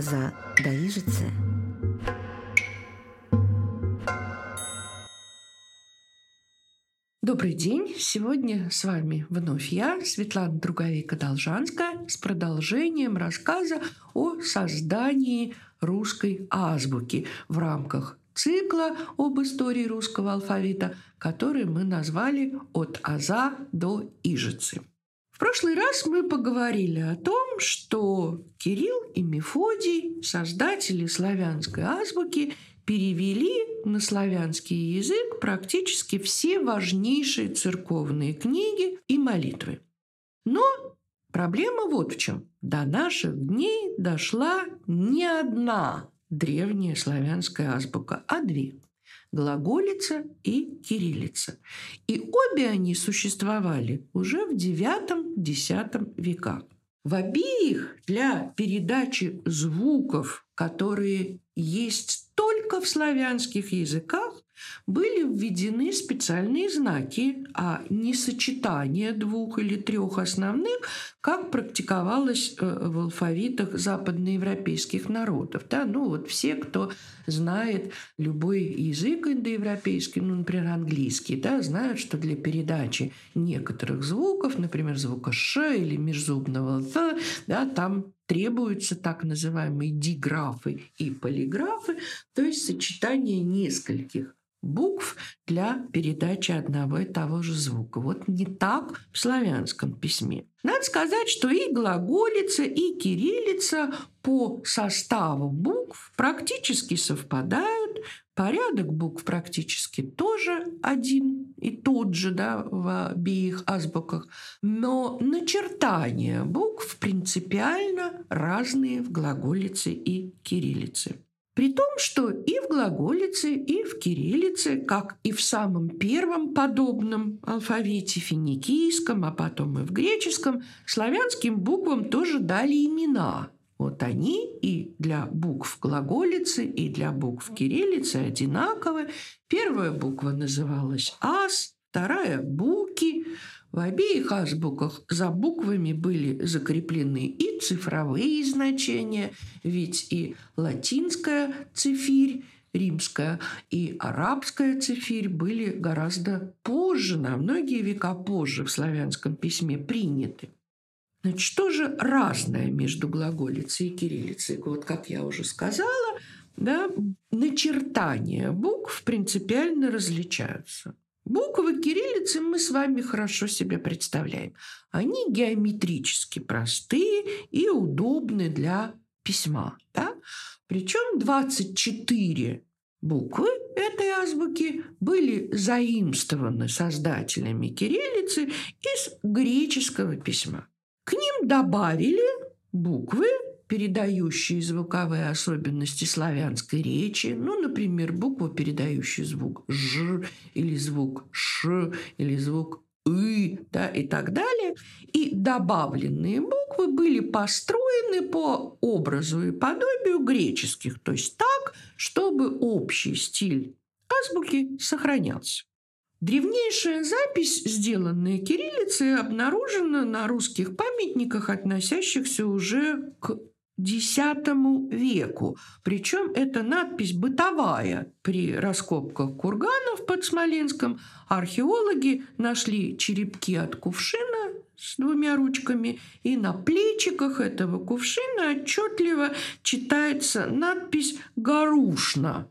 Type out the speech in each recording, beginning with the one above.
да ижицы. Добрый день! Сегодня с вами вновь я, Светлана Друговика-Должанская, с продолжением рассказа о создании русской азбуки в рамках цикла об истории русского алфавита, который мы назвали «От аза до ижицы». В прошлый раз мы поговорили о том, что Кирилл и Мефодий, создатели славянской азбуки, перевели на славянский язык практически все важнейшие церковные книги и молитвы. Но проблема вот в чем. До наших дней дошла не одна древняя славянская азбука, а две – глаголица и кириллица. И обе они существовали уже в IX-X веках. В обеих для передачи звуков, которые есть только в славянских языках, были введены специальные знаки, а не сочетание двух или трех основных, как практиковалось э, в алфавитах западноевропейских народов. Да? Ну вот все, кто знает любой язык индоевропейский, ну, например, английский, да, знают, что для передачи некоторых звуков, например, звука «ш» или межзубного «th», да, там требуются так называемые диграфы и полиграфы, то есть сочетание нескольких букв для передачи одного и того же звука. Вот не так в славянском письме. Надо сказать, что и глаголица, и кириллица по составу букв практически совпадают. Порядок букв практически тоже один и тот же да, в обеих азбуках. Но начертания букв принципиально разные в глаголице и кириллице. При том, что и в глаголице, и в кириллице, как и в самом первом подобном алфавите финикийском, а потом и в греческом, славянским буквам тоже дали имена. Вот они и для букв глаголицы, и для букв кириллицы одинаковы. Первая буква называлась «ас», вторая – «буки», в обеих азбуках за буквами были закреплены и цифровые значения, ведь и латинская цифирь, римская и арабская цифирь были гораздо позже, на многие века позже в славянском письме приняты. Значит, что же разное между глаголицей и кириллицей? Вот, как я уже сказала, да, начертания букв принципиально различаются. Буквы кириллицы мы с вами хорошо себе представляем. Они геометрически простые и удобны для письма. Да? Причем 24 буквы этой азбуки были заимствованы создателями кириллицы из греческого письма. К ним добавили буквы передающие звуковые особенности славянской речи, ну, например, букву, передающую звук «ж», или звук «ш», или звук «ы», да, и так далее. И добавленные буквы были построены по образу и подобию греческих, то есть так, чтобы общий стиль азбуки сохранялся. Древнейшая запись, сделанная кириллицей, обнаружена на русских памятниках, относящихся уже к X веку. Причем эта надпись бытовая. При раскопках курганов под Смоленском археологи нашли черепки от кувшина с двумя ручками, и на плечиках этого кувшина отчетливо читается надпись «Горушна»,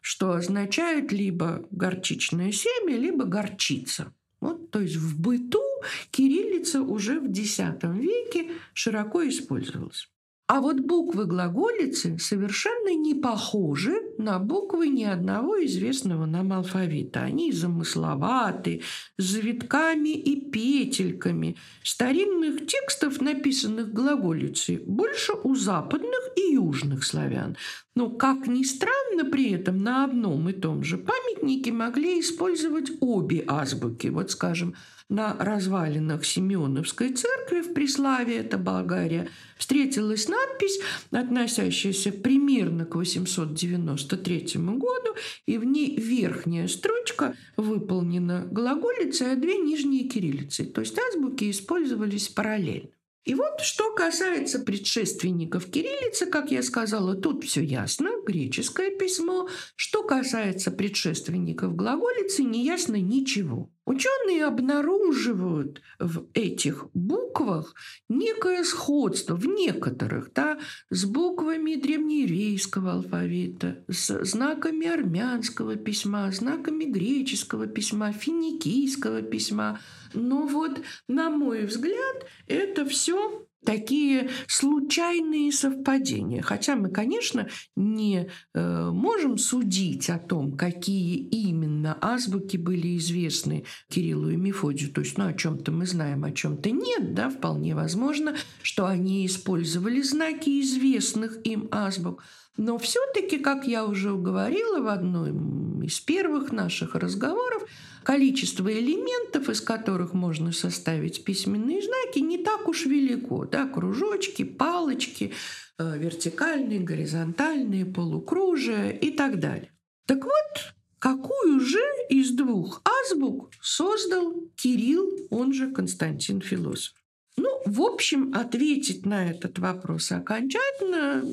что означает либо горчичное семя, либо горчица. Вот, то есть в быту кириллица уже в X веке широко использовалась. А вот буквы глаголицы совершенно не похожи на буквы ни одного известного нам алфавита. Они замысловаты, с завитками и петельками. Старинных текстов, написанных глаголицей, больше у западных и южных славян. Но, как ни странно, при этом на одном и том же памятнике могли использовать обе азбуки. Вот, скажем, на развалинах Семеновской церкви в Преславе, это Болгария, встретилась надпись, относящаяся примерно к 893 году, и в ней верхняя строчка выполнена глаголицей, а две нижние кириллицей. То есть азбуки использовались параллельно. И вот что касается предшественников кириллицы, как я сказала, тут все ясно, греческое письмо. Что касается предшественников глаголицы, не ясно ничего. Ученые обнаруживают в этих буквах некое сходство в некоторых, да, с буквами древнееврейского алфавита, с знаками армянского письма, знаками греческого письма, финикийского письма – но вот, на мой взгляд, это все такие случайные совпадения. Хотя мы, конечно, не э, можем судить о том, какие именно азбуки были известны Кириллу и Мефодию. То есть, ну, о чем-то мы знаем, о чем-то нет, да, вполне возможно, что они использовали знаки известных им азбук. Но все-таки, как я уже говорила в одном из первых наших разговоров, количество элементов, из которых можно составить письменные знаки, не так уж велико. Да? Кружочки, палочки, э, вертикальные, горизонтальные, полукружия и так далее. Так вот, какую же из двух азбук создал Кирилл, он же Константин Философ? Ну, в общем, ответить на этот вопрос окончательно,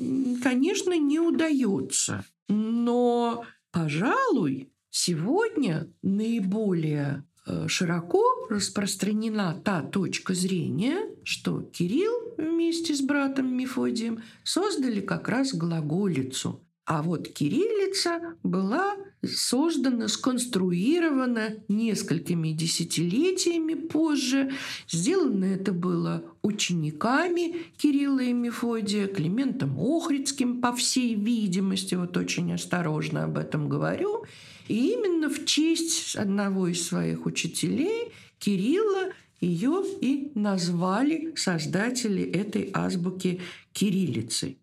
конечно, не удается. Но, пожалуй, сегодня наиболее э, широко распространена та точка зрения, что Кирилл вместе с братом Мефодием создали как раз глаголицу. А вот кириллица была создана, сконструирована несколькими десятилетиями позже. Сделано это было учениками Кирилла и Мефодия, Климентом Охридским, по всей видимости, вот очень осторожно об этом говорю. И именно в честь одного из своих учителей, Кирилла, ее и назвали создатели этой азбуки кириллицей.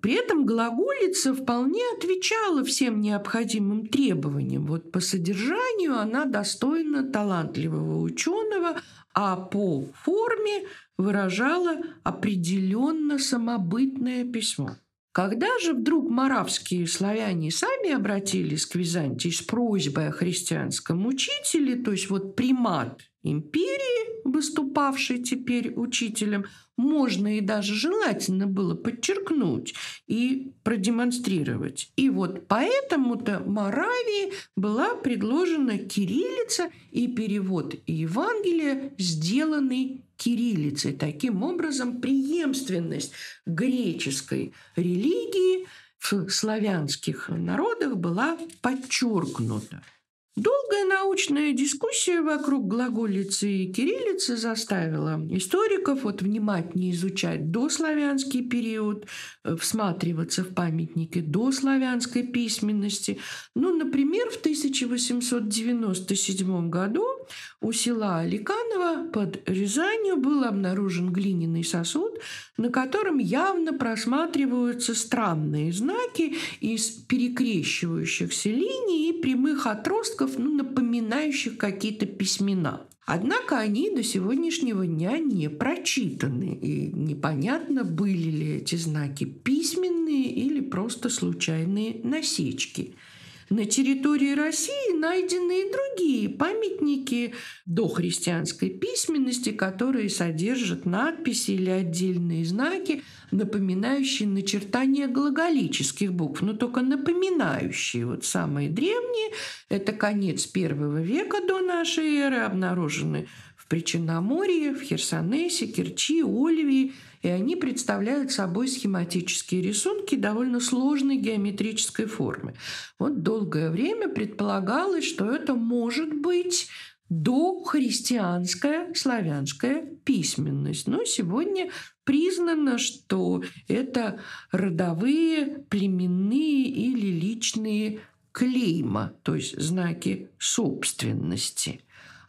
При этом глаголица вполне отвечала всем необходимым требованиям. Вот по содержанию она достойна талантливого ученого, а по форме выражала определенно самобытное письмо. Когда же вдруг маравские славяне сами обратились к Византии с просьбой о христианском учителе, то есть вот примат империи, выступавший теперь учителем, можно и даже желательно было подчеркнуть и продемонстрировать. И вот поэтому-то Моравии была предложена кириллица и перевод Евангелия, сделанный кириллицей. Таким образом, преемственность греческой религии в славянских народах была подчеркнута. Долгая научная дискуссия вокруг глаголицы и кириллицы заставила историков вот внимательнее изучать дославянский период, э, всматриваться в памятники дославянской письменности. Ну, например, в 1897 году у села Аликаново под Рязанью был обнаружен глиняный сосуд, на котором явно просматриваются странные знаки из перекрещивающихся линий и прямых отростков, ну, напоминающих какие-то письмена. Однако они до сегодняшнего дня не прочитаны, и непонятно, были ли эти знаки письменные или просто случайные насечки – на территории России найдены и другие памятники дохристианской письменности, которые содержат надписи или отдельные знаки, напоминающие начертания глаголических букв, но только напоминающие. Вот самые древние – это конец первого века до нашей эры, обнаружены в Причерноморье, в Херсонесе, Керчи, Оливии – и они представляют собой схематические рисунки довольно сложной геометрической формы. Вот долгое время предполагалось, что это может быть дохристианская славянская письменность. Но сегодня признано, что это родовые, племенные или личные клейма, то есть знаки собственности,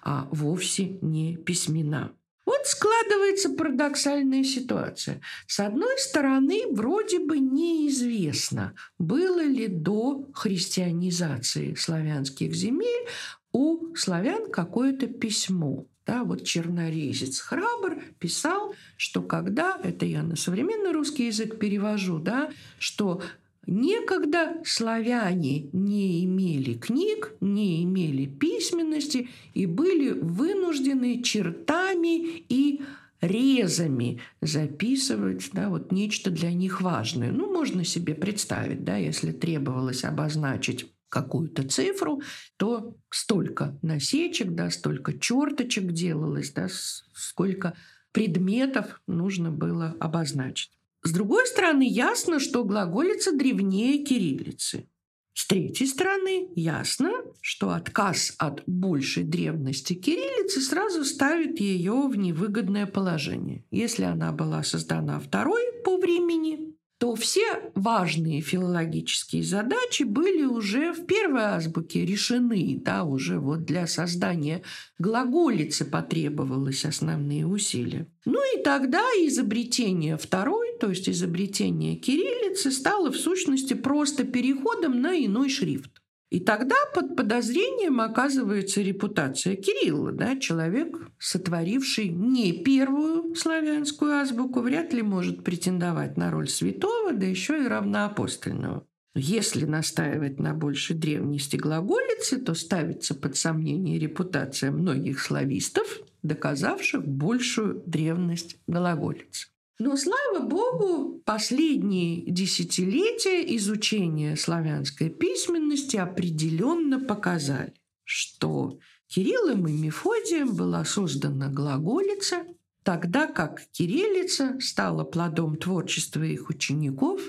а вовсе не письмена. Вот складывается парадоксальная ситуация. С одной стороны, вроде бы неизвестно, было ли до христианизации славянских земель у славян какое-то письмо. Да, вот чернорезец храбр писал, что когда, это я на современный русский язык перевожу, да, что Некогда славяне не имели книг, не имели письменности и были вынуждены чертами и резами записывать да, вот нечто для них важное. Ну, можно себе представить, да, если требовалось обозначить какую-то цифру, то столько насечек, да, столько черточек делалось, да, сколько предметов нужно было обозначить. С другой стороны, ясно, что глаголица древнее кириллицы. С третьей стороны, ясно, что отказ от большей древности кириллицы сразу ставит ее в невыгодное положение. Если она была создана второй по времени, то все важные филологические задачи были уже в первой азбуке решены. Да, уже вот для создания глаголицы потребовалось основные усилия. Ну и тогда изобретение второй, то есть изобретение кириллицы, стало в сущности просто переходом на иной шрифт. И тогда под подозрением оказывается репутация Кирилла, да, человек, сотворивший не первую славянскую азбуку, вряд ли может претендовать на роль святого, да еще и равноапостольного. Если настаивать на большей древности глаголицы, то ставится под сомнение репутация многих славистов, доказавших большую древность глаголицы. Но, слава богу, последние десятилетия изучения славянской письменности определенно показали, что Кириллом и Мефодием была создана глаголица, тогда как кириллица стала плодом творчества их учеников,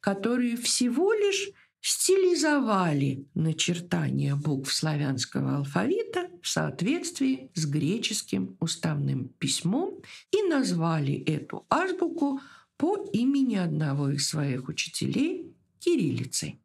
которые всего лишь стилизовали начертания букв славянского алфавита в соответствии с греческим уставным письмом и назвали эту азбуку по имени одного из своих учителей кириллицей.